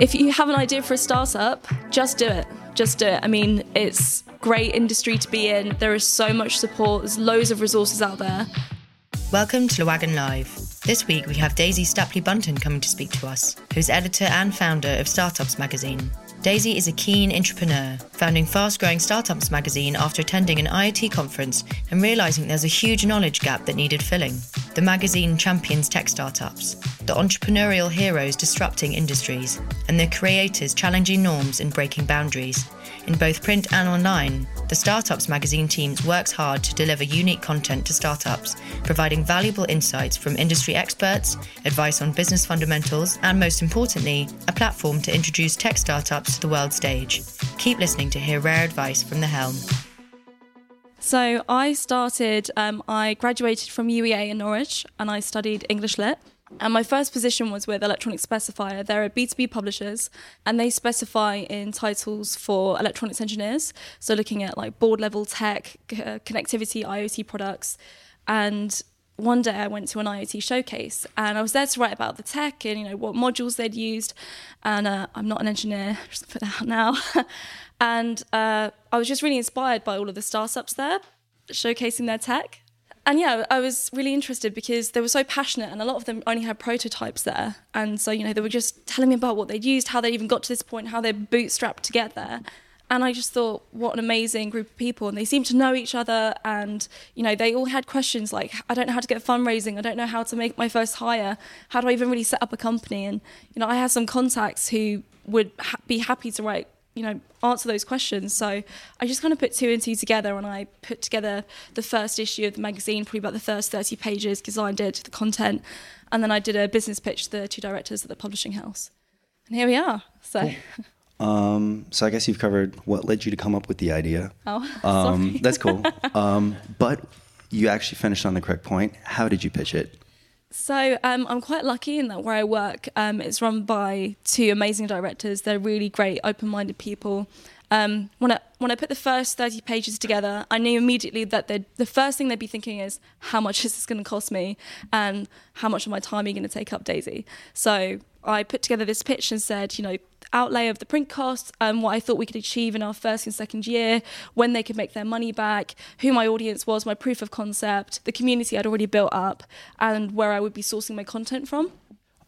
If you have an idea for a startup, just do it. Just do it. I mean, it's great industry to be in. There is so much support. There's loads of resources out there. Welcome to Llewellyn Live. This week we have Daisy Stapley Bunton coming to speak to us, who's editor and founder of Startups magazine. Daisy is a keen entrepreneur, founding Fast Growing Startups magazine after attending an IoT conference and realizing there's a huge knowledge gap that needed filling. The magazine champions tech startups, the entrepreneurial heroes disrupting industries, and the creators challenging norms and breaking boundaries. In both print and online, the Startups magazine team works hard to deliver unique content to startups, providing valuable insights from industry experts, advice on business fundamentals, and most importantly, a platform to introduce tech startups to the world stage. Keep listening to hear rare advice from the helm. So I started, um, I graduated from UEA in Norwich and I studied English Lit. And my first position was with Electronic Specifier. They're a B2B publishers and they specify in titles for electronics engineers. So looking at like board level tech, uh, connectivity, IoT products. And one day I went to an IoT showcase and I was there to write about the tech and you know what modules they'd used. And uh, I'm not an engineer, just put that out now. and uh, I was just really inspired by all of the startups there showcasing their tech and yeah, I was really interested because they were so passionate, and a lot of them only had prototypes there. And so, you know, they were just telling me about what they'd used, how they even got to this point, how they bootstrapped to get there. And I just thought, what an amazing group of people. And they seemed to know each other. And, you know, they all had questions like, I don't know how to get fundraising. I don't know how to make my first hire. How do I even really set up a company? And, you know, I had some contacts who would ha- be happy to write you know answer those questions so i just kind of put two and two together and i put together the first issue of the magazine probably about the first 30 pages designed it the content and then i did a business pitch to the two directors at the publishing house and here we are so cool. Um, so I guess you've covered what led you to come up with the idea. Oh, um, that's cool. Um, but you actually finished on the correct point. How did you pitch it? So um, I'm quite lucky in that where I work, um, it's run by two amazing directors. They're really great, open-minded people. Um, when I when I put the first 30 pages together, I knew immediately that the first thing they'd be thinking is how much is this going to cost me, and how much of my time are you going to take up, Daisy? So I put together this pitch and said, you know, outlay of the print costs, um, what I thought we could achieve in our first and second year, when they could make their money back, who my audience was, my proof of concept, the community I'd already built up, and where I would be sourcing my content from.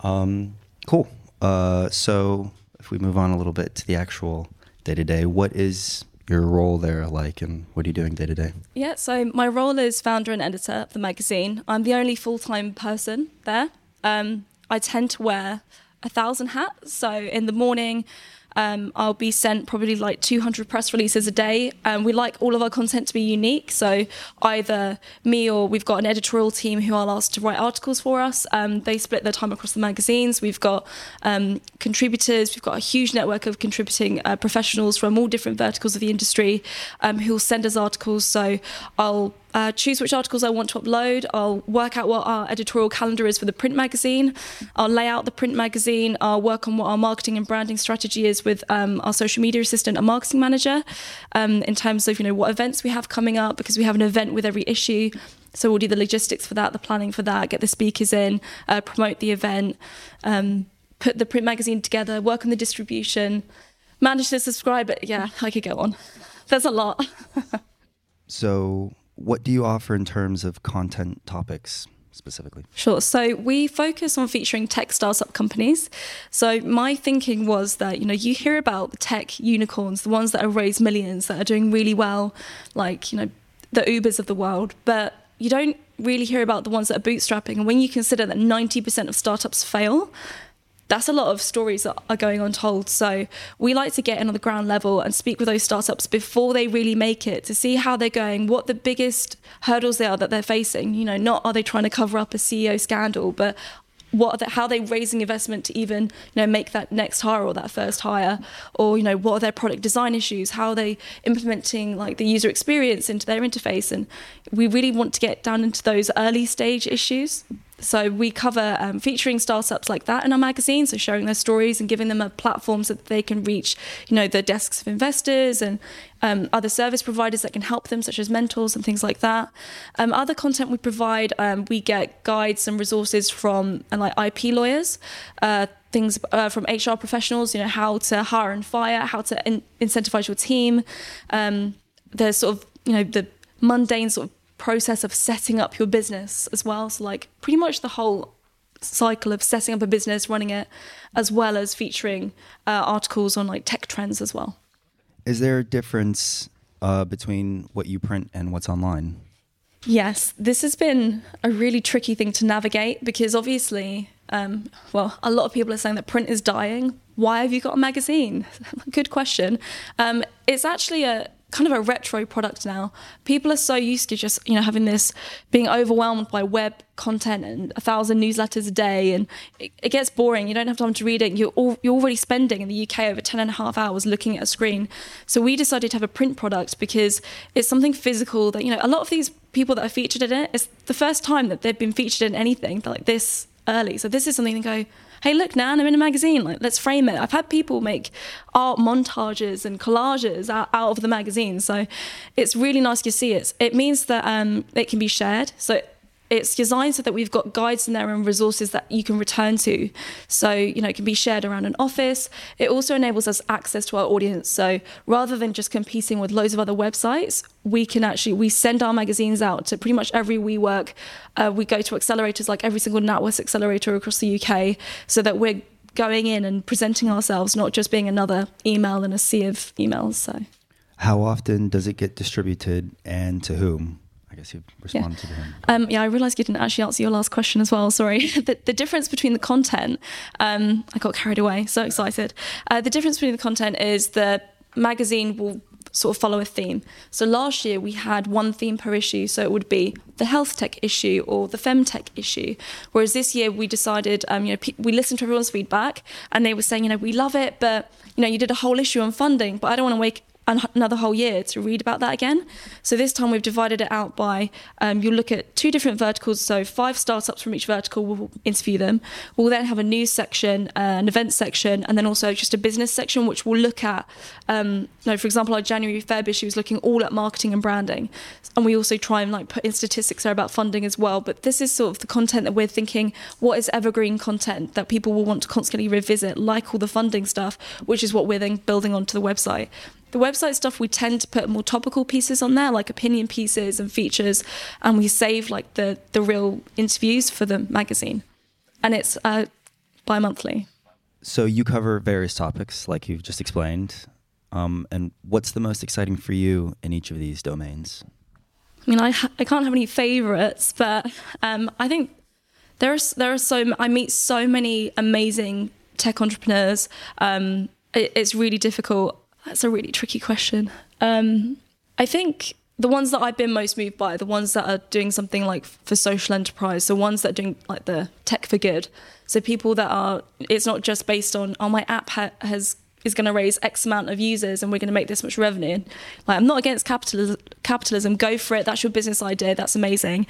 Um, cool. Uh, so if we move on a little bit to the actual day to day, what is your role there like and what are you doing day to day? Yeah, so my role is founder and editor of the magazine. I'm the only full time person there. Um, I tend to wear a thousand hats. So in the morning, um, I'll be sent probably like 200 press releases a day. Um, we like all of our content to be unique. So either me or we've got an editorial team who I'll ask to write articles for us. Um, they split their time across the magazines. We've got um, contributors. We've got a huge network of contributing uh, professionals from all different verticals of the industry um, who will send us articles. So I'll uh, choose which articles I want to upload. I'll work out what our editorial calendar is for the print magazine. I'll lay out the print magazine. I'll work on what our marketing and branding strategy is with um, our social media assistant and marketing manager um, in terms of you know what events we have coming up because we have an event with every issue. So we'll do the logistics for that, the planning for that, get the speakers in, uh, promote the event, um, put the print magazine together, work on the distribution, manage to subscribe. But yeah, I could go on. There's a lot. so what do you offer in terms of content topics? specifically? Sure. So we focus on featuring tech startup companies. So my thinking was that, you know, you hear about the tech unicorns, the ones that have raised millions, that are doing really well, like, you know, the Ubers of the world, but you don't really hear about the ones that are bootstrapping. And when you consider that 90% of startups fail, that's a lot of stories that are going untold. So we like to get in on the ground level and speak with those startups before they really make it to see how they're going, what the biggest hurdles they are that they're facing. You know, not are they trying to cover up a CEO scandal, but what how are they raising investment to even you know make that next hire or that first hire or you know what are their product design issues how are they implementing like the user experience into their interface and we really want to get down into those early stage issues so we cover um, featuring startups like that in our magazine, so sharing their stories and giving them a platform so that they can reach, you know, the desks of investors and um, other service providers that can help them, such as mentors and things like that. Um, other content we provide, um, we get guides and resources from and like IP lawyers. Uh, things uh, from HR professionals, you know, how to hire and fire, how to in- incentivize your team. Um, there's sort of, you know, the mundane sort of process of setting up your business as well. So, like, pretty much the whole cycle of setting up a business, running it, as well as featuring uh, articles on like tech trends as well. Is there a difference uh, between what you print and what's online? Yes, this has been a really tricky thing to navigate because obviously, um, well, a lot of people are saying that print is dying. Why have you got a magazine? Good question. Um, it's actually a kind of a retro product now. People are so used to just you know having this being overwhelmed by web content and a thousand newsletters a day, and it, it gets boring. You don't have time to read it. You're all, you're already spending in the UK over 10 and a half hours looking at a screen. So we decided to have a print product because it's something physical that you know a lot of these people that are featured in it. It's the first time that they've been featured in anything like this early. So this is something to go hey, look, Nan, I'm in a magazine. Like, let's frame it. I've had people make art montages and collages out, out of the magazine. So it's really nice to see it. It means that um, it can be shared. So it's designed so that we've got guides in there and resources that you can return to. So, you know, it can be shared around an office. It also enables us access to our audience. So rather than just competing with loads of other websites, we can actually we send our magazines out to pretty much every WeWork. Uh, we go to accelerators like every single NatWest accelerator across the UK so that we're going in and presenting ourselves, not just being another email in a sea of emails. So how often does it get distributed and to whom? I guess you responded yeah. to him. Um, yeah, I realised you didn't actually answer your last question as well. Sorry. the, the difference between the content, um, I got carried away, so excited. Uh, the difference between the content is the magazine will sort of follow a theme. So last year we had one theme per issue, so it would be the health tech issue or the femtech issue. Whereas this year we decided, um, you know, pe- we listened to everyone's feedback, and they were saying, you know, we love it, but you know, you did a whole issue on funding, but I don't want to wake another whole year to read about that again. So this time we've divided it out by um, you'll look at two different verticals. So five startups from each vertical. We'll interview them. We'll then have a news section, uh, an event section, and then also just a business section, which we'll look at, um, know, for example, our January Feb issue is looking all at marketing and branding, and we also try and like put in statistics there about funding as well. But this is sort of the content that we're thinking. What is evergreen content that people will want to constantly revisit, like all the funding stuff, which is what we're then building onto the website. The website stuff, we tend to put more topical pieces on there, like opinion pieces and features, and we save like the, the real interviews for the magazine. And it's uh, bi monthly. So you cover various topics, like you've just explained. Um, and what's the most exciting for you in each of these domains? I mean, I, ha- I can't have any favorites, but um, I think there are, there are so, I meet so many amazing tech entrepreneurs. Um, it, it's really difficult that's a really tricky question. Um, I think the ones that I've been most moved by the ones that are doing something like for social enterprise, the ones that are doing like the tech for good. So people that are, it's not just based on, oh, my app ha- has is going to raise X amount of users and we're going to make this much revenue. Like I'm not against capitalism. Capitalism, go for it. That's your business idea. That's amazing.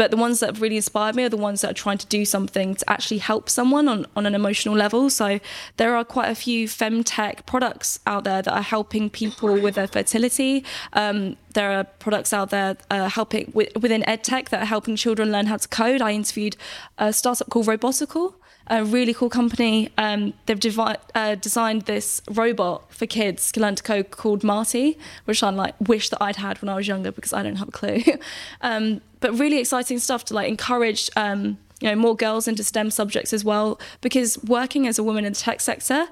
But the ones that have really inspired me are the ones that are trying to do something to actually help someone on, on an emotional level. So there are quite a few femtech products out there that are helping people with their fertility. Um, there are products out there uh, helping with, within edtech that are helping children learn how to code. I interviewed a startup called Robotical a really cool company. Um, they've devi- uh, designed this robot for kids code called Marty, which I like wish that I'd had when I was younger because I don't have a clue. um, but really exciting stuff to like encourage. Um, you know, more girls into STEM subjects as well, because working as a woman in the tech sector,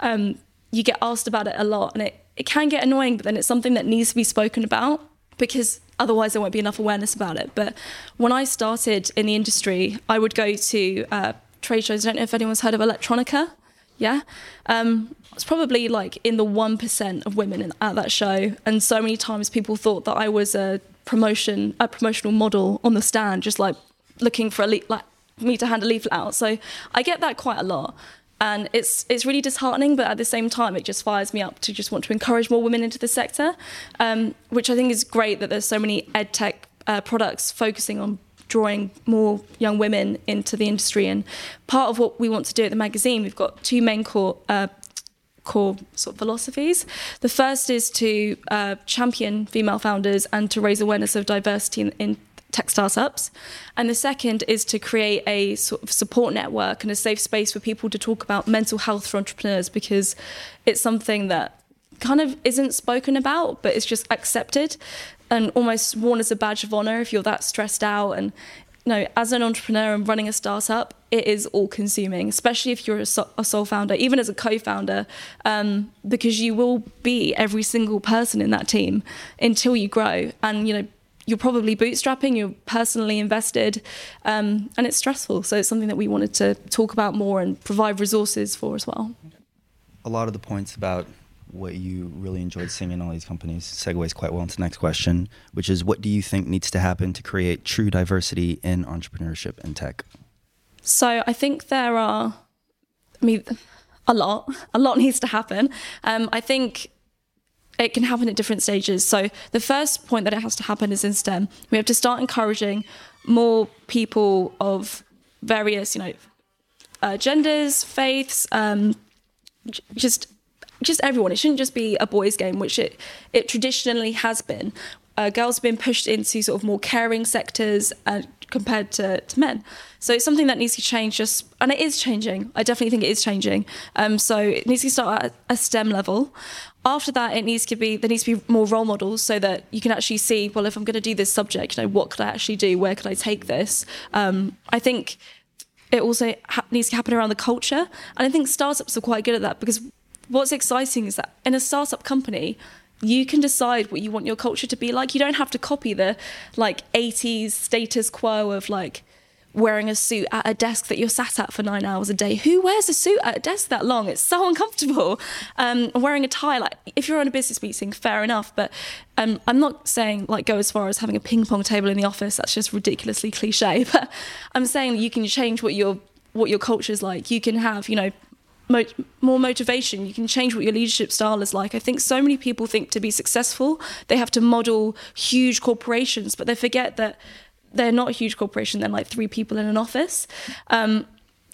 um, you get asked about it a lot, and it, it can get annoying. But then it's something that needs to be spoken about because otherwise there won't be enough awareness about it. But when I started in the industry, I would go to uh, trade shows. I don't know if anyone's heard of Electronica. Yeah. Um, it's probably like in the 1% of women in, at that show. And so many times people thought that I was a promotion, a promotional model on the stand, just like looking for a le- like me to hand a leaflet out. So I get that quite a lot. And it's it's really disheartening, but at the same time, it just fires me up to just want to encourage more women into the sector, um, which I think is great that there's so many ed tech uh, products focusing on drawing more young women into the industry. And part of what we want to do at the magazine, we've got two main core. Uh, core sort of philosophies. The first is to uh, champion female founders and to raise awareness of diversity in, in tech startups. And the second is to create a sort of support network and a safe space for people to talk about mental health for entrepreneurs because it's something that kind of isn't spoken about, but it's just accepted and almost worn as a badge of honor if you're that stressed out and you know, as an entrepreneur and running a startup, it is all consuming, especially if you're a, so- a sole founder, even as a co founder, um, because you will be every single person in that team until you grow. And, you know, you're probably bootstrapping, you're personally invested, um, and it's stressful. So it's something that we wanted to talk about more and provide resources for as well. A lot of the points about what you really enjoyed seeing in all these companies segues quite well into the next question, which is what do you think needs to happen to create true diversity in entrepreneurship and tech? So I think there are, I mean, a lot, a lot needs to happen. Um, I think it can happen at different stages. So the first point that it has to happen is in STEM. We have to start encouraging more people of various, you know, uh, genders, faiths, um, just just everyone. It shouldn't just be a boys' game, which it it traditionally has been. Uh, girls have been pushed into sort of more caring sectors uh, compared to, to men. So it's something that needs to change. Just and it is changing. I definitely think it is changing. Um, so it needs to start at a STEM level. After that, it needs to be there needs to be more role models so that you can actually see. Well, if I'm going to do this subject, you know, what could I actually do? Where could I take this? Um, I think it also ha- needs to happen around the culture, and I think startups are quite good at that because what's exciting is that in a startup company, you can decide what you want your culture to be like. You don't have to copy the like 80s status quo of like wearing a suit at a desk that you're sat at for nine hours a day. Who wears a suit at a desk that long? It's so uncomfortable. Um, wearing a tie, like if you're on a business meeting, fair enough. But um, I'm not saying like go as far as having a ping pong table in the office. That's just ridiculously cliche. But I'm saying you can change what your what your culture is like. You can have, you know, mo- more motivation. You can change what your leadership style is like. I think so many people think to be successful, they have to model huge corporations, but they forget that they're not a huge corporation. They're like three people in an office. Um,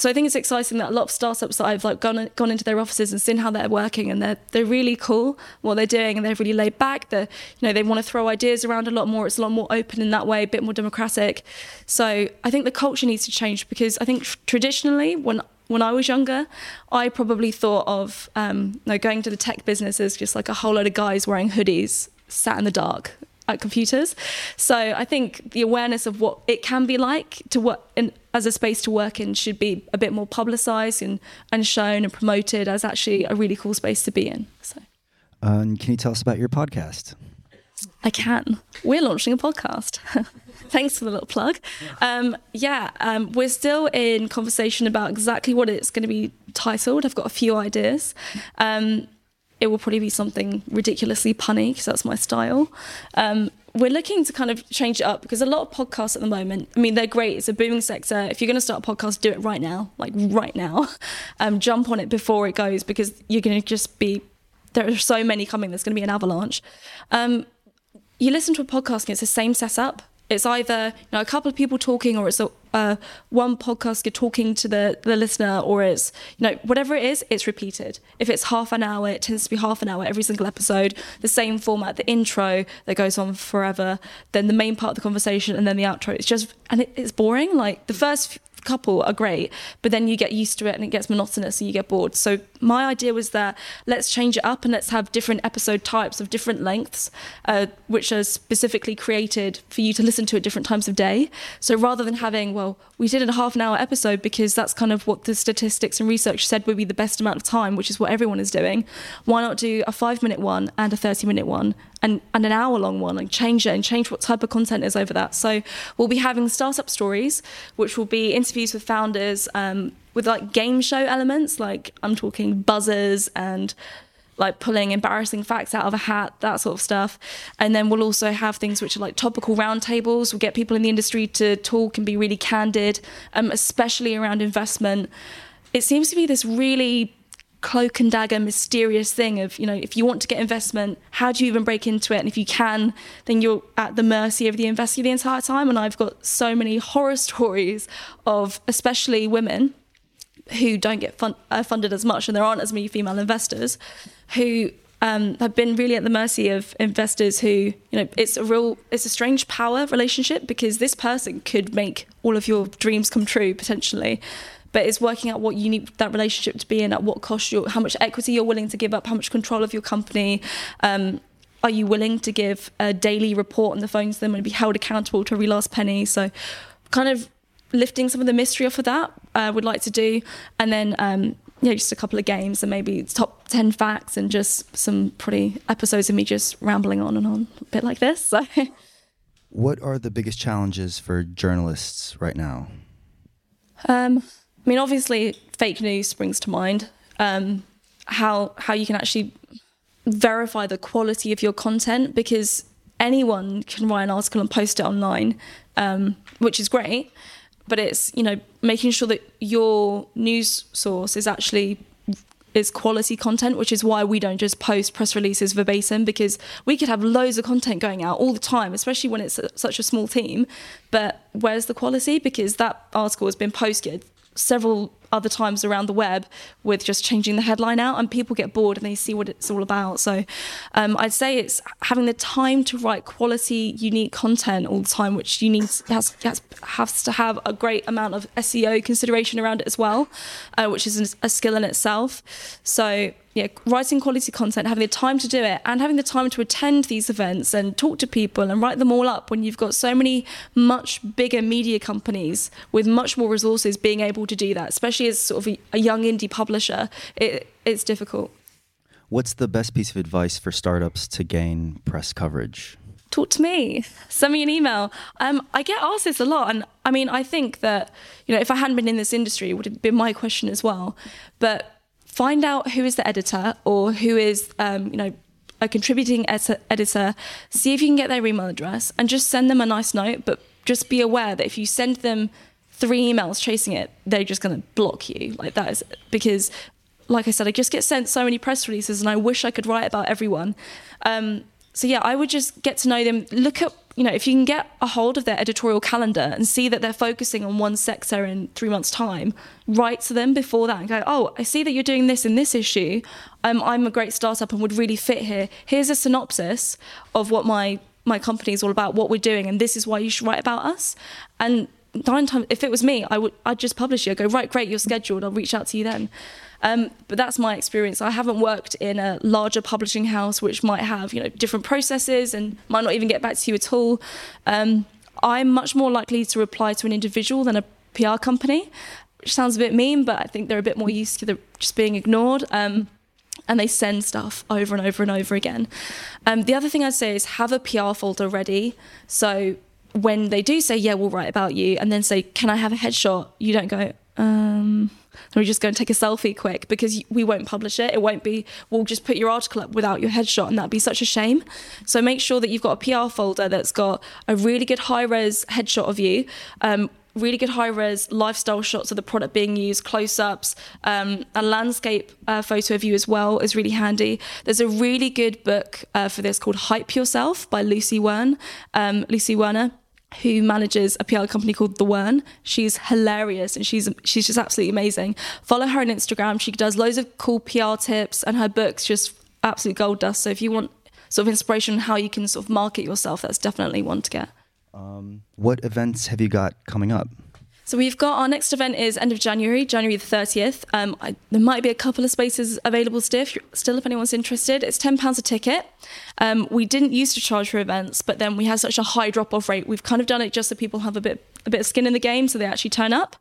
so I think it's exciting that a lot of startups that I've like gone gone into their offices and seen how they're working, and they're they're really cool what they're doing, and they're really laid back. They you know they want to throw ideas around a lot more. It's a lot more open in that way, a bit more democratic. So I think the culture needs to change because I think traditionally when when I was younger, I probably thought of um, know, going to the tech business as just like a whole load of guys wearing hoodies, sat in the dark at computers. So I think the awareness of what it can be like to work in, as a space to work in should be a bit more publicised and, and shown and promoted as actually a really cool space to be in. So. Can you tell us about your podcast? I can. We're launching a podcast. Thanks for the little plug. Um, yeah, um, we're still in conversation about exactly what it's going to be titled. I've got a few ideas. Um, it will probably be something ridiculously punny because that's my style. Um, we're looking to kind of change it up because a lot of podcasts at the moment, I mean, they're great. It's a booming sector. If you're going to start a podcast, do it right now, like right now. Um, jump on it before it goes because you're going to just be, there are so many coming, there's going to be an avalanche. You listen to a podcast and it's the same setup. It's either you know a couple of people talking, or it's a uh, one podcaster talking to the the listener, or it's you know whatever it is, it's repeated. If it's half an hour, it tends to be half an hour every single episode. The same format, the intro that goes on forever, then the main part of the conversation, and then the outro. It's just and it, it's boring. Like the first couple are great, but then you get used to it and it gets monotonous and you get bored. So my idea was that let's change it up and let's have different episode types of different lengths, uh, which are specifically created for you to listen to at different times of day. So rather than having, well, we did a half an hour episode because that's kind of what the statistics and research said would be the best amount of time, which is what everyone is doing. Why not do a five minute one and a 30 minute one and, and an hour long one and change it and change what type of content is over that. So we'll be having startup stories, which will be interviews with founders um, with like game show elements, like I'm talking buzzers and like pulling embarrassing facts out of a hat, that sort of stuff. And then we'll also have things which are like topical roundtables. We'll get people in the industry to talk and be really candid, um, especially around investment. It seems to be this really cloak and dagger mysterious thing of you know if you want to get investment how do you even break into it and if you can then you're at the mercy of the investor the entire time and i've got so many horror stories of especially women who don't get uh, funded as much and there aren't as many female investors who um, have been really at the mercy of investors who, you know, it's a real, it's a strange power relationship because this person could make all of your dreams come true potentially. But it's working out what you need that relationship to be in, at what cost you, how much equity you're willing to give up, how much control of your company. Um, are you willing to give a daily report on the phone to them and be held accountable to every last penny? So, kind of lifting some of the mystery off of that, I uh, would like to do, and then um, you know, just a couple of games and maybe top 10 facts and just some pretty episodes of me just rambling on and on, a bit like this. So. What are the biggest challenges for journalists right now? Um, I mean, obviously, fake news springs to mind. Um, how how you can actually verify the quality of your content because anyone can write an article and post it online, um, which is great but it's you know making sure that your news source is actually is quality content, which is why we don't just post press releases verbatim because we could have loads of content going out all the time, especially when it's such a small team. But where's the quality? Because that article has been posted several other times around the web with just changing the headline out, and people get bored and they see what it's all about. So um, I'd say it's having the time to write quality, unique content all the time, which you need has, has, has to have a great amount of SEO consideration around it as well, uh, which is a skill in itself. So yeah, writing quality content, having the time to do it, and having the time to attend these events and talk to people and write them all up when you've got so many much bigger media companies with much more resources being able to do that, especially as sort of a, a young indie publisher, it, it's difficult. What's the best piece of advice for startups to gain press coverage? Talk to me. Send me an email. Um, I get asked this a lot, and I mean, I think that you know, if I hadn't been in this industry, it would have been my question as well. But find out who is the editor or who is, um, you know, a contributing editor. See if you can get their email address and just send them a nice note. But just be aware that if you send them three emails chasing it, they're just going to block you. Like that is because, like I said, I just get sent so many press releases, and I wish I could write about everyone. Um, so yeah, I would just get to know them. Look at you know, if you can get a hold of their editorial calendar and see that they're focusing on one sector in three months' time, write to them before that and go, oh, I see that you're doing this in this issue. Um, I'm a great startup and would really fit here. Here's a synopsis of what my my company is all about, what we're doing, and this is why you should write about us. And nine times, if it was me, I would I'd just publish you. I'd go, right, great, you're scheduled. I'll reach out to you then. Um, but that's my experience. I haven't worked in a larger publishing house which might have you know different processes and might not even get back to you at all. Um, I'm much more likely to reply to an individual than a PR company, which sounds a bit mean, but I think they're a bit more used to the, just being ignored. Um, and they send stuff over and over and over again. Um, the other thing I'd say is have a PR folder ready. So when they do say, yeah, we'll write about you, and then say, can I have a headshot? You don't go, um, let me just go and take a selfie quick because we won't publish it. It won't be, we'll just put your article up without your headshot, and that'd be such a shame. So make sure that you've got a PR folder that's got a really good high res headshot of you. Um, really good high res lifestyle shots of the product being used, close ups, um, a landscape uh, photo of you as well is really handy. There's a really good book uh, for this called Hype Yourself by Lucy Wern, um, Lucy Werner who manages a PR company called The Wern. She's hilarious and she's she's just absolutely amazing. Follow her on Instagram. She does loads of cool PR tips and her books just absolute gold dust. So if you want sort of inspiration on how you can sort of market yourself, that's definitely one to get. Um, what events have you got coming up? So we've got our next event is end of January, January the 30th. Um, I, there might be a couple of spaces available still if, still if anyone's interested. It's £10 a ticket. Um, we didn't used to charge for events, but then we had such a high drop-off rate. We've kind of done it just so people have a bit a bit of skin in the game, so they actually turn up,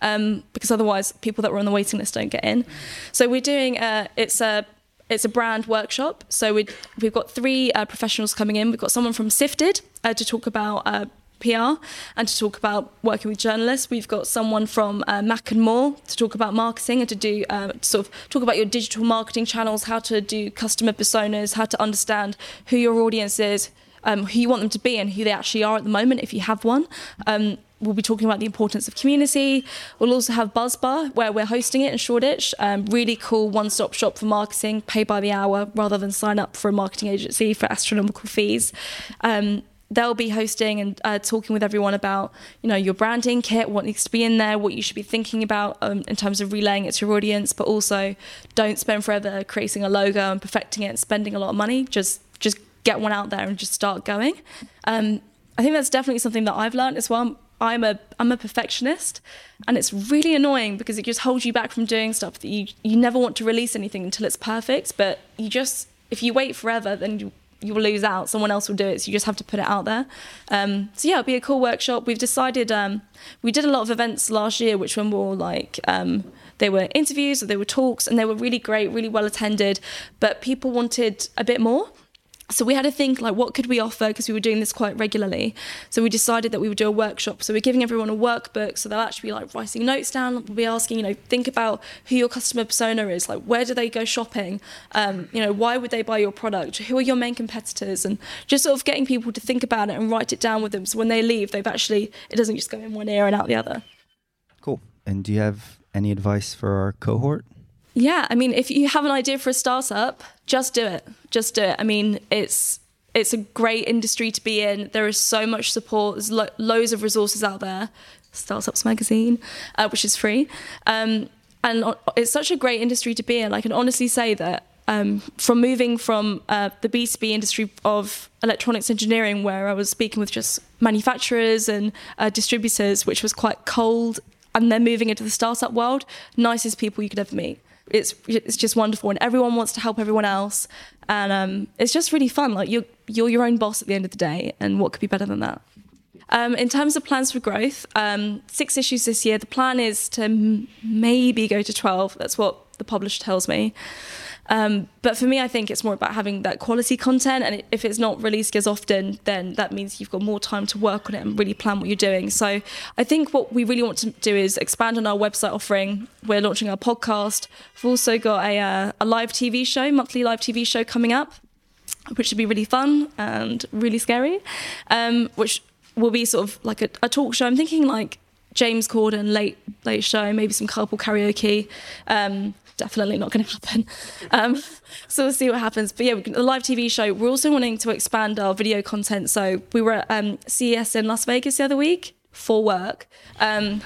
um, because otherwise people that were on the waiting list don't get in. So we're doing uh, it's a it's a brand workshop. So we we've got three uh, professionals coming in. We've got someone from Sifted uh, to talk about uh, PR and to talk about working with journalists. We've got someone from uh, Mac and More to talk about marketing and to do uh, sort of talk about your digital marketing channels, how to do customer personas, how to understand who your audience is, um, who you want them to be, and who they actually are at the moment if you have one. Um, we'll be talking about the importance of community. We'll also have Buzzbar, where we're hosting it in Shoreditch. Um, really cool one stop shop for marketing, pay by the hour rather than sign up for a marketing agency for astronomical fees. Um, they'll be hosting and uh, talking with everyone about you know your branding kit what needs to be in there what you should be thinking about um, in terms of relaying it to your audience but also don't spend forever creating a logo and perfecting it and spending a lot of money just just get one out there and just start going um, i think that's definitely something that i've learned as well I'm a I'm a perfectionist, and it's really annoying because it just holds you back from doing stuff that you you never want to release anything until it's perfect. But you just if you wait forever, then you you will lose out. Someone else will do it. So you just have to put it out there. Um, so yeah, it'll be a cool workshop. We've decided um, we did a lot of events last year, which were more like um, they were interviews or they were talks, and they were really great, really well attended. But people wanted a bit more so we had to think like what could we offer? Because we were doing this quite regularly. So we decided that we would do a workshop. So we're giving everyone a workbook so they'll actually be like writing notes down we'll be asking you know think about who your customer persona is. Like where do they go shopping? Um, you know why would they buy your product? Who are your main competitors? And just sort of getting people to think about it and write it down with them. So when they leave they've actually it doesn't just go in one ear and out the other. Cool. And do you have any advice for our cohort yeah, I mean, if you have an idea for a startup, just do it. Just do it. I mean, it's it's a great industry to be in. There is so much support. There's lo- loads of resources out there. Startups Magazine, uh, which is free, um, and it's such a great industry to be in. I can honestly say that um, from moving from uh, the B2B industry of electronics engineering, where I was speaking with just manufacturers and uh, distributors, which was quite cold, and then moving into the startup world, nicest people you could ever meet it's it's just wonderful and everyone wants to help everyone else. And um, it's just really fun. Like you're you're your own boss at the end of the day and what could be better than that? Um, in terms of plans for growth um, six issues this year. The plan is to m- maybe go to 12 that's what the publisher tells me um, but for me, I think it's more about having that quality content. And if it's not released as often, then that means you've got more time to work on it and really plan what you're doing. So I think what we really want to do is expand on our website offering. We're launching our podcast. We've also got a, uh, a live TV show, monthly live TV show coming up, which should be really fun and really scary, um, which will be sort of like a, a talk show. I'm thinking like James Corden late late show, maybe some carpool karaoke. Um, definitely not going to happen. Um, so we'll see what happens. But yeah, a live TV show. We're also wanting to expand our video content. So we were at um, CES in Las Vegas the other week for work. Um,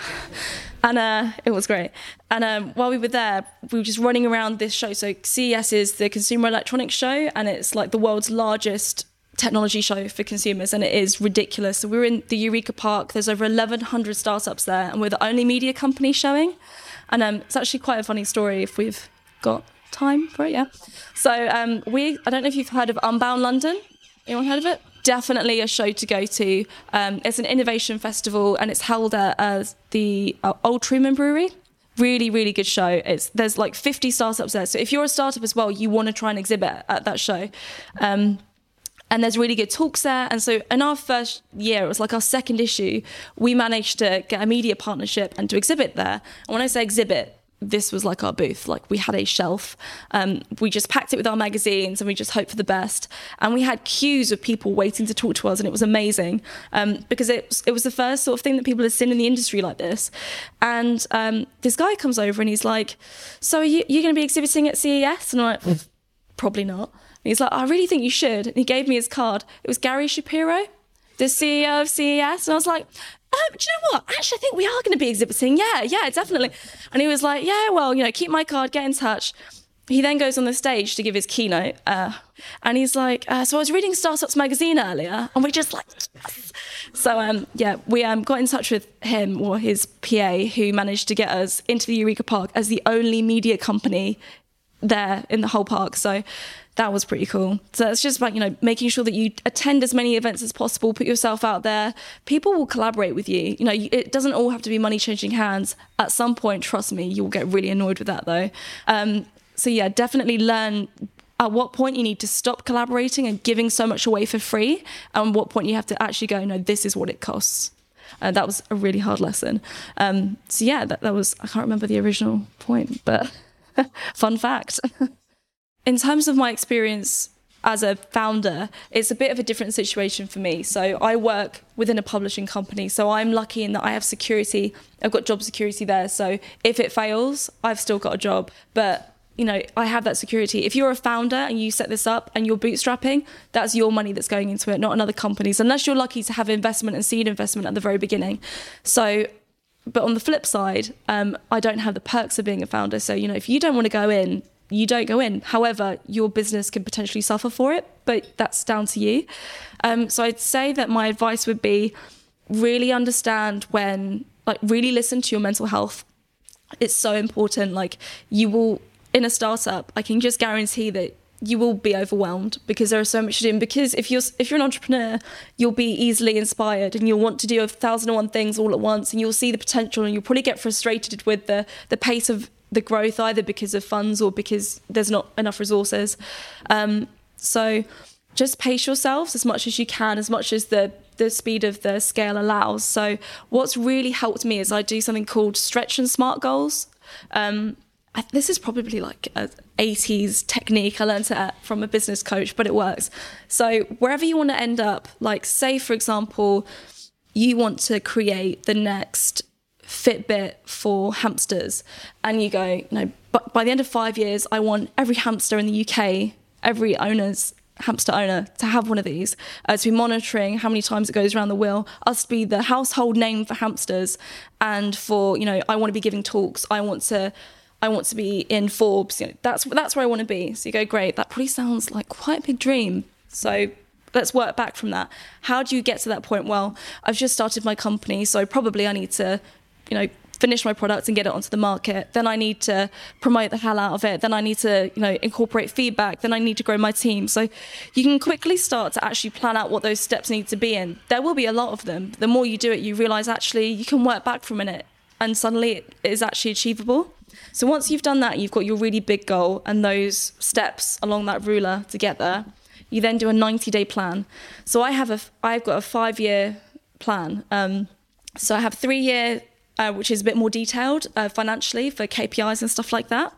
and uh, it was great. And um, while we were there, we were just running around this show. So CES is the Consumer Electronics Show, and it's like the world's largest technology show for consumers, and it is ridiculous. So we were in the Eureka Park. There's over 1,100 startups there, and we're the only media company showing. And um, it's actually quite a funny story if we've got time for it, yeah. So um, we, I don't know if you've heard of Unbound London. Anyone heard of it? Definitely a show to go to. Um, it's an innovation festival and it's held at uh, the uh, Old Truman Brewery. Really, really good show. It's there's like 50 startups there. So if you're a startup as well, you want to try and exhibit at that show. Um, and there's really good talks there. And so in our first year, it was like our second issue, we managed to get a media partnership and to exhibit there. And when I say exhibit, this was like our booth. Like we had a shelf. Um, we just packed it with our magazines and we just hoped for the best. And we had queues of people waiting to talk to us, and it was amazing um, because it was, it was the first sort of thing that people had seen in the industry like this. And um, this guy comes over and he's like, "So are you, you going to be exhibiting at CES?" And I'm like, "Probably not." He's like, I really think you should. And he gave me his card. It was Gary Shapiro, the CEO of CES. And I was like, um, do you know what? Actually, I think we are going to be exhibiting. Yeah, yeah, definitely. And he was like, yeah, well, you know, keep my card, get in touch. He then goes on the stage to give his keynote. Uh, and he's like, uh, so I was reading Startups Magazine earlier. And we just like, yes. So, um, yeah, we um, got in touch with him or his PA who managed to get us into the Eureka Park as the only media company there in the whole park. So that was pretty cool. So it's just about, you know, making sure that you attend as many events as possible, put yourself out there. People will collaborate with you. You know, it doesn't all have to be money changing hands. At some point, trust me, you'll get really annoyed with that though. Um, so yeah, definitely learn at what point you need to stop collaborating and giving so much away for free, and what point you have to actually go, no, this is what it costs. Uh, that was a really hard lesson. Um, so yeah, that, that was, I can't remember the original point, but fun fact. in terms of my experience as a founder, it's a bit of a different situation for me. So I work within a publishing company. So I'm lucky in that I have security. I've got job security there. So if it fails, I've still got a job. But you know, I have that security. If you're a founder and you set this up and you're bootstrapping, that's your money that's going into it, not another company's, unless you're lucky to have investment and seed investment at the very beginning. So, but on the flip side, um, I don't have the perks of being a founder. So, you know, if you don't want to go in, you don't go in. However, your business could potentially suffer for it, but that's down to you. Um, so I'd say that my advice would be really understand when, like, really listen to your mental health. It's so important. Like, you will in a startup, I can just guarantee that you will be overwhelmed because there is so much to do. And because if you're if you're an entrepreneur, you'll be easily inspired and you'll want to do a thousand and one things all at once, and you'll see the potential, and you'll probably get frustrated with the the pace of the growth, either because of funds or because there's not enough resources. Um, so just pace yourselves as much as you can, as much as the the speed of the scale allows. So what's really helped me is I do something called stretch and smart goals. Um, I, this is probably like a 80s technique I learned it from a business coach, but it works. So wherever you want to end up, like say for example, you want to create the next Fitbit for hamsters, and you go, you know, but by the end of five years, I want every hamster in the UK, every owner's hamster owner to have one of these, uh, to be monitoring how many times it goes around the wheel, us to be the household name for hamsters, and for you know, I want to be giving talks, I want to I want to be in Forbes. You know, that's that's where I want to be. So you go, great. That probably sounds like quite a big dream. So let's work back from that. How do you get to that point? Well, I've just started my company, so probably I need to, you know, finish my product and get it onto the market. Then I need to promote the hell out of it. Then I need to, you know, incorporate feedback. Then I need to grow my team. So you can quickly start to actually plan out what those steps need to be in. There will be a lot of them. The more you do it, you realize actually you can work back from it and suddenly it is actually achievable. So once you've done that, you've got your really big goal and those steps along that ruler to get there. You then do a 90 day plan. So I have a, I've got a five year plan. Um, so I have three year, uh, which is a bit more detailed uh, financially for KPIs and stuff like that.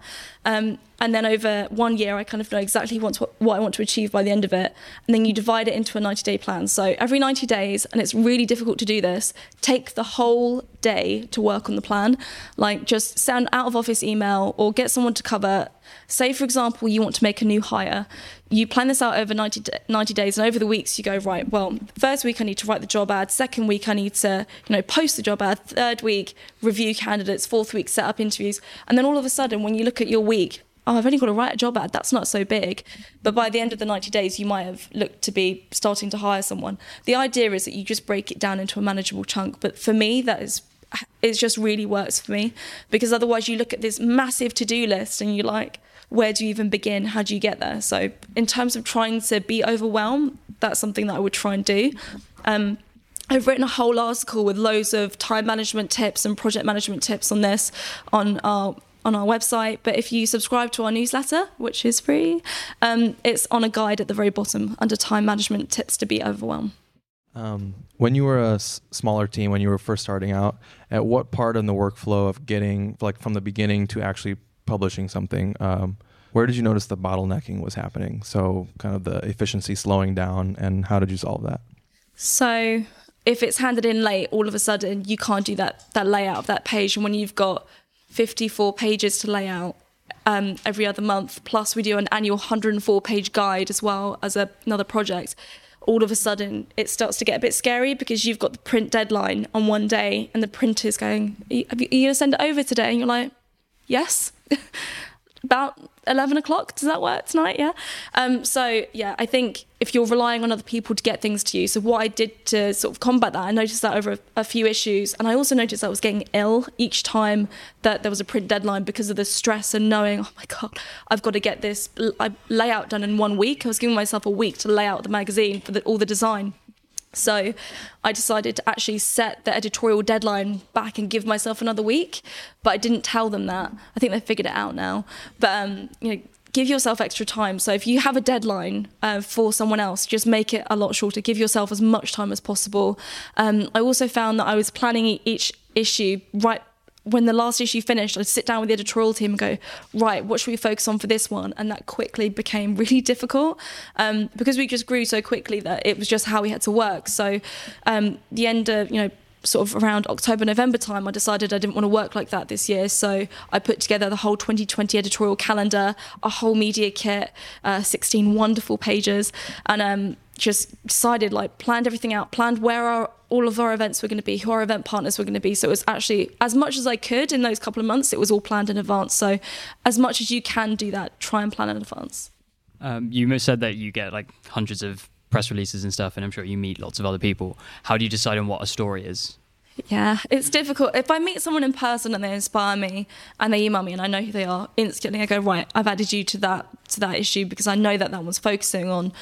Um, and then over one year, I kind of know exactly what, what I want to achieve by the end of it. And then you divide it into a 90 day plan. So every 90 days, and it's really difficult to do this, take the whole day to work on the plan. Like just send out of office email or get someone to cover. Say, for example, you want to make a new hire. You plan this out over 90, 90 days, and over the weeks, you go, right, well, first week I need to write the job ad. Second week, I need to, you know, post the job ad. Third week, review candidates. Fourth week, set up interviews. And then all of a sudden, when you look at your week, oh, I've only got to write a job ad. That's not so big. But by the end of the 90 days, you might have looked to be starting to hire someone. The idea is that you just break it down into a manageable chunk. But for me, that is it just really works for me because otherwise you look at this massive to-do list and you're like where do you even begin how do you get there so in terms of trying to be overwhelmed that's something that i would try and do um, I've written a whole article with loads of time management tips and project management tips on this on our on our website. But if you subscribe to our newsletter, which is free, um, it's on a guide at the very bottom under time management tips to be overwhelmed. Um, when you were a s- smaller team, when you were first starting out, at what part in the workflow of getting, like from the beginning to actually publishing something, um, where did you notice the bottlenecking was happening? So, kind of the efficiency slowing down, and how did you solve that? So, if it's handed in late, all of a sudden you can't do that that layout of that page, and when you've got 54 pages to lay out um, every other month. Plus, we do an annual 104 page guide as well as a, another project. All of a sudden, it starts to get a bit scary because you've got the print deadline on one day, and the printer's going, Are you, you going to send it over today? And you're like, Yes. About 11 o'clock. Does that work tonight? Yeah. Um, so, yeah, I think if you're relying on other people to get things to you. So, what I did to sort of combat that, I noticed that over a, a few issues. And I also noticed I was getting ill each time that there was a print deadline because of the stress and knowing, oh my God, I've got to get this layout done in one week. I was giving myself a week to lay out the magazine for the, all the design. So I decided to actually set the editorial deadline back and give myself another week, but I didn't tell them that. I think they figured it out now. But um, you know, give yourself extra time. So if you have a deadline uh, for someone else, just make it a lot shorter. Give yourself as much time as possible. Um, I also found that I was planning each issue right when the last issue finished, I'd sit down with the editorial team and go, right, what should we focus on for this one? And that quickly became really difficult um, because we just grew so quickly that it was just how we had to work. So um, the end of, you know, sort of around October, November time, I decided I didn't want to work like that this year. So I put together the whole 2020 editorial calendar, a whole media kit, uh, 16 wonderful pages, and um, just decided, like, planned everything out, planned where our, all of our events were going to be, who our event partners were going to be. So it was actually, as much as I could in those couple of months, it was all planned in advance. So as much as you can do that, try and plan in advance. Um, you said that you get like hundreds of press releases and stuff, and I'm sure you meet lots of other people. How do you decide on what a story is? Yeah, it's difficult. If I meet someone in person and they inspire me and they email me and I know who they are, instantly I go right. I've added you to that to that issue because I know that that one's focusing on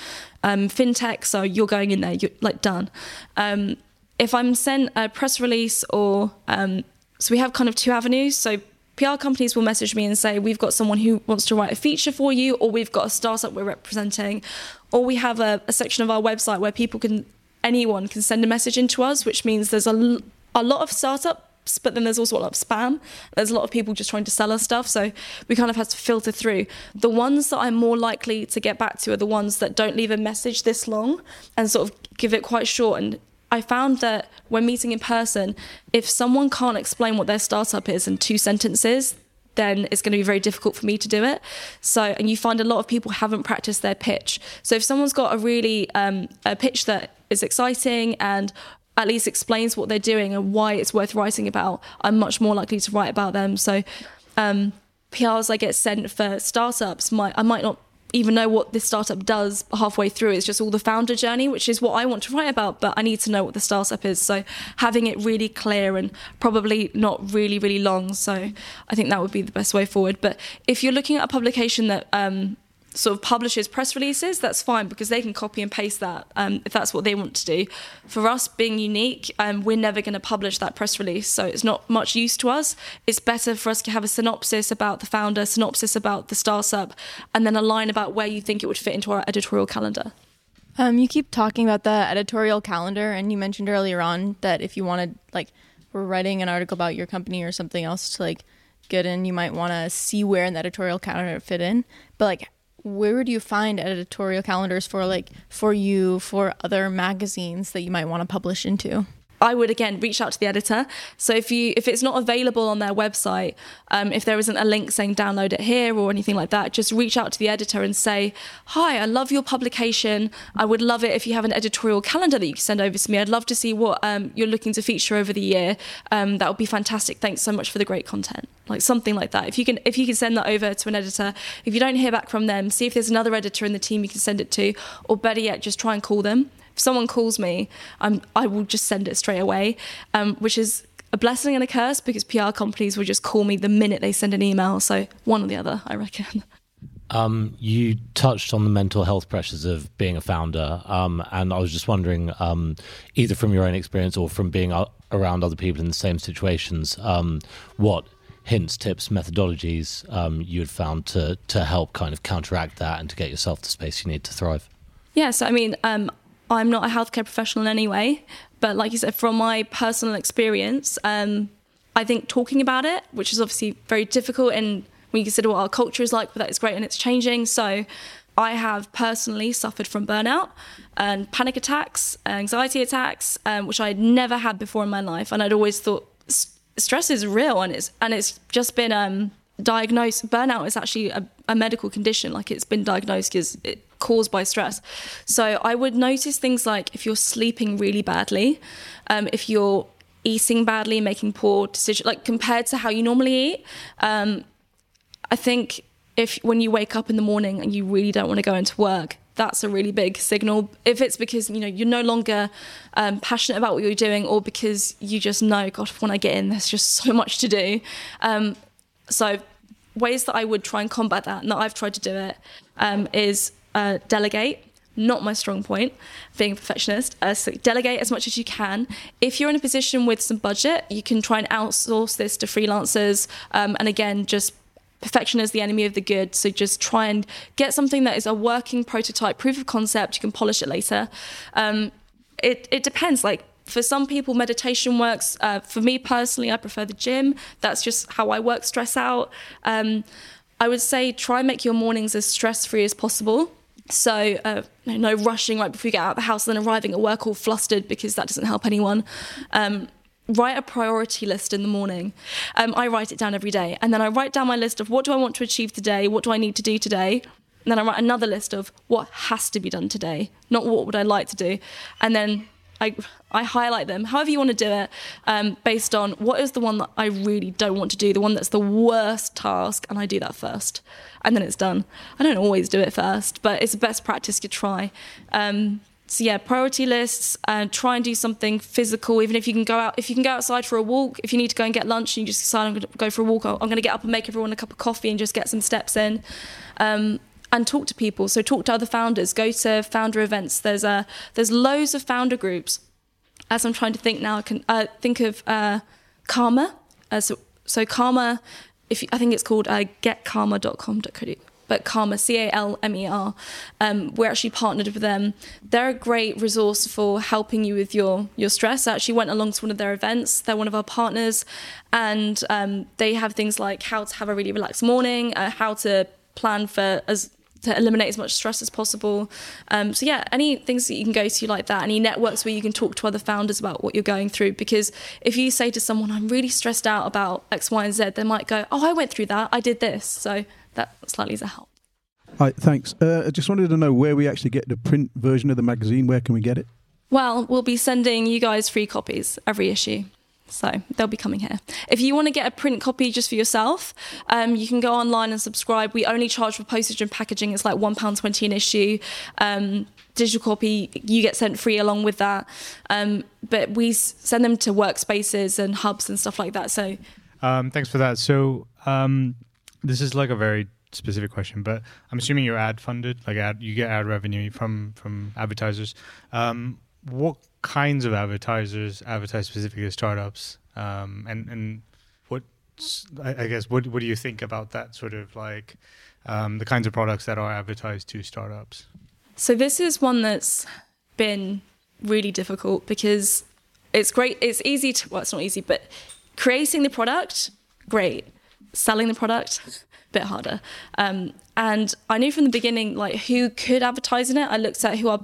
um, fintech. So you're going in there. You're like done. Um, if I'm sent a press release or um, so we have kind of two avenues. So PR companies will message me and say, We've got someone who wants to write a feature for you, or we've got a startup we're representing, or we have a, a section of our website where people can, anyone can send a message into us, which means there's a, a lot of startups, but then there's also a lot of spam. There's a lot of people just trying to sell us stuff. So we kind of have to filter through. The ones that I'm more likely to get back to are the ones that don't leave a message this long and sort of give it quite short and I found that when meeting in person, if someone can't explain what their startup is in two sentences, then it's going to be very difficult for me to do it. So, and you find a lot of people haven't practiced their pitch. So, if someone's got a really um, a pitch that is exciting and at least explains what they're doing and why it's worth writing about, I'm much more likely to write about them. So, um, PRs I get sent for startups might I might not even know what this startup does halfway through. It's just all the founder journey, which is what I want to write about, but I need to know what the startup is. So having it really clear and probably not really, really long. So I think that would be the best way forward. But if you're looking at a publication that um, sort of publishes press releases, that's fine because they can copy and paste that um, if that's what they want to do. For us, being unique, um, we're never going to publish that press release, so it's not much use to us. It's better for us to have a synopsis about the founder, synopsis about the startup, and then a line about where you think it would fit into our editorial calendar. Um, you keep talking about the editorial calendar, and you mentioned earlier on that if you wanted, like, we're writing an article about your company or something else to like get in, you might want to see where in the editorial calendar it fit in. But like, where do you find editorial calendars for like for you for other magazines that you might want to publish into I would again reach out to the editor. So if you if it's not available on their website, um, if there isn't a link saying download it here or anything like that, just reach out to the editor and say, "Hi, I love your publication. I would love it if you have an editorial calendar that you can send over to me. I'd love to see what um, you're looking to feature over the year. Um, that would be fantastic. Thanks so much for the great content." Like something like that. If you can if you can send that over to an editor, if you don't hear back from them, see if there's another editor in the team you can send it to, or better yet, just try and call them if someone calls me, I'm, I will just send it straight away, um, which is a blessing and a curse because PR companies will just call me the minute they send an email. So one or the other, I reckon. Um, you touched on the mental health pressures of being a founder, um, and I was just wondering, um, either from your own experience or from being around other people in the same situations, um, what hints, tips, methodologies um, you had found to to help kind of counteract that and to get yourself the space you need to thrive. Yes, I mean, um, I'm not a healthcare professional in any way, but like you said, from my personal experience, um, I think talking about it, which is obviously very difficult, and when you consider what our culture is like, but that is great and it's changing. So, I have personally suffered from burnout and panic attacks, anxiety attacks, um, which I had never had before in my life, and I'd always thought stress is real, and it's and it's just been um, diagnosed. Burnout is actually a, a medical condition, like it's been diagnosed because it caused by stress. So I would notice things like if you're sleeping really badly, um, if you're eating badly, making poor decisions, like compared to how you normally eat. Um, I think if when you wake up in the morning and you really don't want to go into work, that's a really big signal. If it's because you know you're no longer um, passionate about what you're doing, or because you just know, God, when I get in, there's just so much to do. Um, so ways that I would try and combat that, and that I've tried to do it, um, is uh, delegate not my strong point, being a perfectionist. Uh, so delegate as much as you can. If you're in a position with some budget, you can try and outsource this to freelancers. Um, and again, just perfection is the enemy of the good. So just try and get something that is a working prototype, proof of concept. You can polish it later. Um, it, it depends. Like for some people, meditation works. Uh, for me personally, I prefer the gym. That's just how I work stress out. Um, I would say try and make your mornings as stress free as possible. So uh, no, rushing right before you get out of the house and then arriving at work all flustered because that doesn't help anyone. Um, write a priority list in the morning. Um, I write it down every day, and then I write down my list of what do I want to achieve today, what do I need to do today, and then I write another list of what has to be done today, not what would I like to do, and then I I highlight them, however you want to do it, um, based on what is the one that I really don't want to do, the one that's the worst task, and I do that first, and then it's done. I don't always do it first, but it's a best practice to try. Um, so yeah, priority lists and try and do something physical. Even if you can go out, if you can go outside for a walk, if you need to go and get lunch and you just decide I'm going to go for a walk, I'm going to get up and make everyone a cup of coffee and just get some steps in. Um, and talk to people. So talk to other founders. Go to founder events. There's a there's loads of founder groups. As I'm trying to think now, I can uh, think of uh, Calmer. Uh, so, so Calmer, if you, I think it's called uh, but Calmer, C A L M E R. Um, we're actually partnered with them. They're a great resource for helping you with your your stress. I actually went along to one of their events. They're one of our partners, and um, they have things like how to have a really relaxed morning, uh, how to plan for as to eliminate as much stress as possible. Um, so yeah, any things that you can go to like that, any networks where you can talk to other founders about what you're going through. Because if you say to someone, "I'm really stressed out about X, Y, and Z," they might go, "Oh, I went through that. I did this." So that slightly is a help. Hi, thanks. Uh, I just wanted to know where we actually get the print version of the magazine. Where can we get it? Well, we'll be sending you guys free copies every issue. So they'll be coming here. If you want to get a print copy just for yourself, um, you can go online and subscribe. We only charge for postage and packaging. It's like £1.20 an issue. Um, digital copy, you get sent free along with that. Um, but we send them to workspaces and hubs and stuff like that. So um, thanks for that. So um, this is like a very specific question, but I'm assuming you're ad funded, like ad, you get ad revenue from from advertisers. Um, what kinds of advertisers advertise specifically startups, um, and and what I, I, guess what what do you think about that sort of like um, the kinds of products that are advertised to startups? So this is one that's been really difficult because it's great. It's easy to well, it's not easy, but creating the product, great. Selling the product, a bit harder. Um, and I knew from the beginning like who could advertise in it. I looked at who are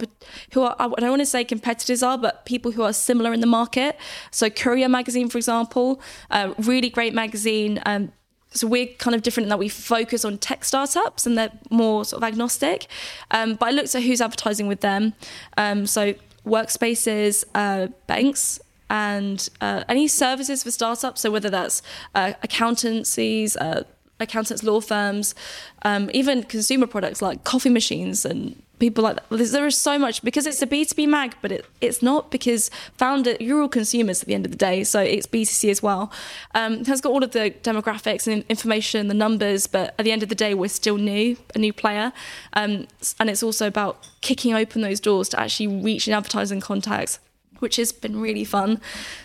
who are I don't want to say competitors are, but people who are similar in the market. So Courier magazine, for example, uh, really great magazine. Um, so we're kind of different in that we focus on tech startups and they're more sort of agnostic. Um, but I looked at who's advertising with them. Um, so workspaces, uh, banks, and uh, any services for startups. So whether that's uh, accountancies, uh, accountants, law firms, um, even consumer products like coffee machines and people like that. There is so much because it's a B2B mag, but it, it's not because founder, you're all consumers at the end of the day. So it's B2C as well. Um, it has got all of the demographics and information, the numbers, but at the end of the day, we're still new, a new player. Um, and it's also about kicking open those doors to actually reach advertising contacts which has been really fun.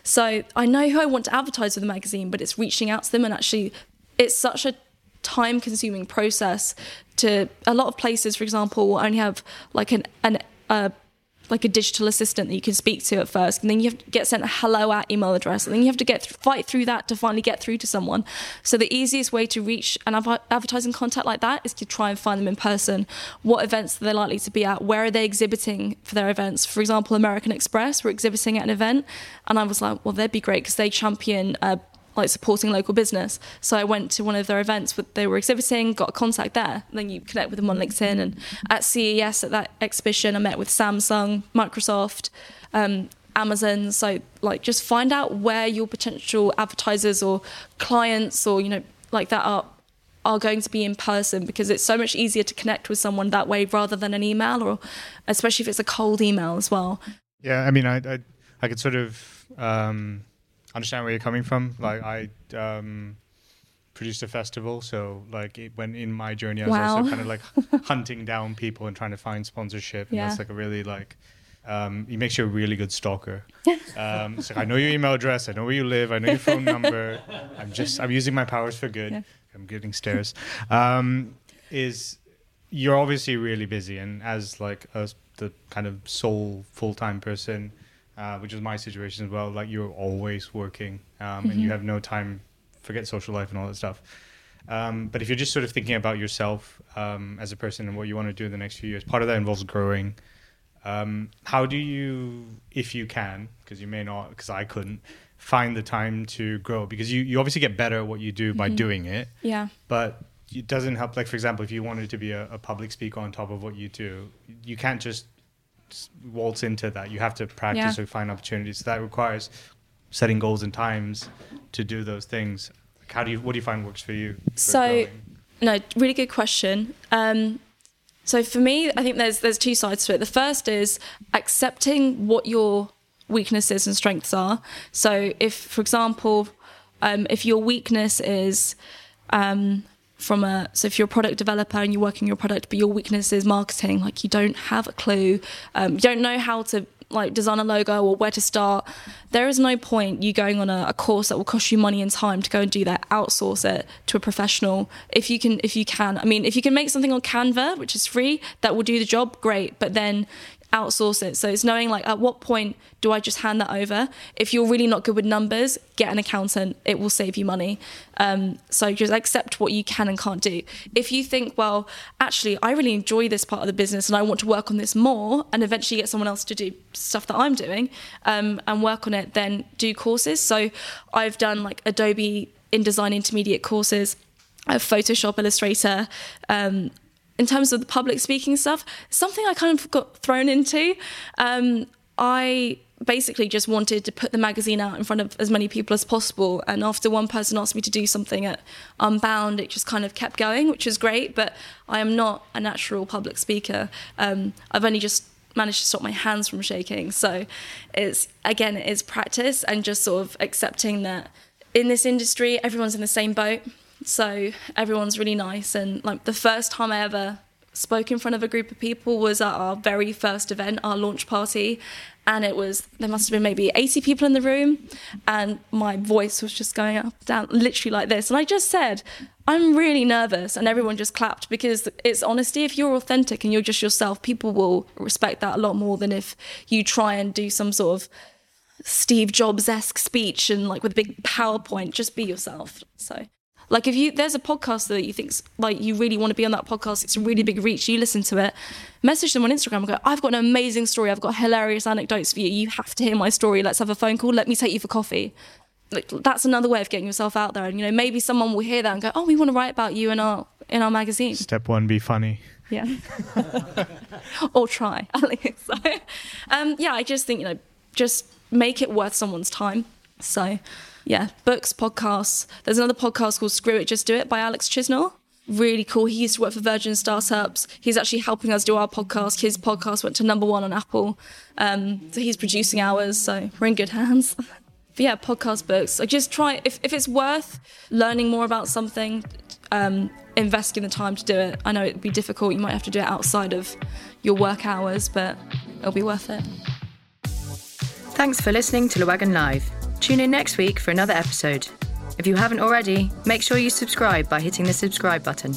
So I know who I want to advertise with the magazine, but it's reaching out to them and actually it's such a time consuming process to a lot of places for example will only have like an an like a digital assistant that you can speak to at first and then you have to get sent a hello at email address and then you have to get th- fight through that to finally get through to someone. So the easiest way to reach an av- advertising contact like that is to try and find them in person. What events are they likely to be at? Where are they exhibiting for their events? For example american express were exhibiting at an event and i was like well they'd be great because they champion uh, like supporting local business. So I went to one of their events where they were exhibiting, got a contact there. Then you connect with them on LinkedIn. And at CES at that exhibition, I met with Samsung, Microsoft, um, Amazon. So like just find out where your potential advertisers or clients or you know like that are are going to be in person because it's so much easier to connect with someone that way rather than an email or especially if it's a cold email as well. Yeah, I mean, I I, I could sort of. Um understand where you're coming from. Like I um, produced a festival, so like it, when in my journey, I was wow. also kind of like hunting down people and trying to find sponsorship. And yeah. that's like a really like um, it makes you a really good stalker. Um, so I know your email address, I know where you live, I know your phone number. I'm just I'm using my powers for good. Yeah. I'm getting stares. Um, is you're obviously really busy, and as like a, the kind of sole full time person uh, which is my situation as well. Like you're always working, um, mm-hmm. and you mm-hmm. have no time. Forget social life and all that stuff. Um, but if you're just sort of thinking about yourself um, as a person and what you want to do in the next few years, part of that involves growing. Um, how do you, if you can, because you may not, because I couldn't, find the time to grow? Because you, you obviously get better at what you do by Mhm. doing it, Yeah. but it doesn't help. Like, for example, if you wanted to be a, a public speaker on top of what you do, you can't just waltz into that. You have to practice Yeah. or find opportunities. That requires setting goals and times to do those things. How do you, what do you find works for you? for So, growing? no, really good question. Um, so for me, I think there's there's two sides to it. The first is accepting what your weaknesses and strengths are. So if, for example, um, if your weakness is um, from a so if you're a product developer and you're working your product, but your weakness is marketing, like you don't have a clue, um, you don't know how to like design a logo or where to start. There is no point you going on a, a course that will cost you money and time to go and do that. Outsource it to a professional if you can. If you can, I mean, if you can make something on Canva, which is free, that will do the job. Great, but then outsource it. So it's knowing like at what point do I just hand that over? If you're really not good with numbers, get an accountant. It will save you money. Um, so just accept what you can and can't do. If you think, well, actually, I really enjoy this part of the business and I want to work on this more, and eventually get someone else to do stuff that I'm doing um, and work on it, then do courses. So I've done like Adobe InDesign intermediate courses. I have Photoshop, Illustrator. Um, in terms of the public speaking stuff, something I kind of got thrown into. Um, I basically just wanted to put the magazine out in front of as many people as possible. And after one person asked me to do something at Unbound, it just kind of kept going, which is great. But I am not a natural public speaker. Um, I've only just managed to stop my hands from shaking. So it's again, it is practice and just sort of accepting that in this industry, everyone's in the same boat. So everyone's really nice. And like the first time I ever spoke in front of a group of people was at our very first event, our launch party. And it was, there must have been maybe 80 people in the room. And my voice was just going up, down, literally like this. And I just said, I'm really nervous. And everyone just clapped because it's honesty. If you're authentic and you're just yourself, people will respect that a lot more than if you try and do some sort of Steve Jobs esque speech and like with a big PowerPoint, just be yourself. So, like, if you there's a podcast that you think like you really want to be on that podcast, it's a really big reach. You listen to it, message them on Instagram and go, I've got an amazing story. I've got hilarious anecdotes for you. You have to hear my story. Let's have a phone call. Let me take you for coffee. Like, that's another way of getting yourself out there. And you know, maybe someone will hear that and go, Oh, we want to write about you in our in our magazine. Step one, be funny. Yeah. or try. at least. so, um, yeah, I just think, you know, just make it worth someone's time. So, yeah, books, podcasts. There's another podcast called Screw It, Just Do It by Alex Chisnell. Really cool. He used to work for Virgin Startups. He's actually helping us do our podcast. His podcast went to number one on Apple. Um, so he's producing ours. So we're in good hands. But yeah, podcast books. I just try if, if it's worth learning more about something, um, investing the time to do it. I know it'd be difficult. You might have to do it outside of your work hours, but it'll be worth it. Thanks for listening to Le Wagon Live. Tune in next week for another episode. If you haven't already, make sure you subscribe by hitting the subscribe button.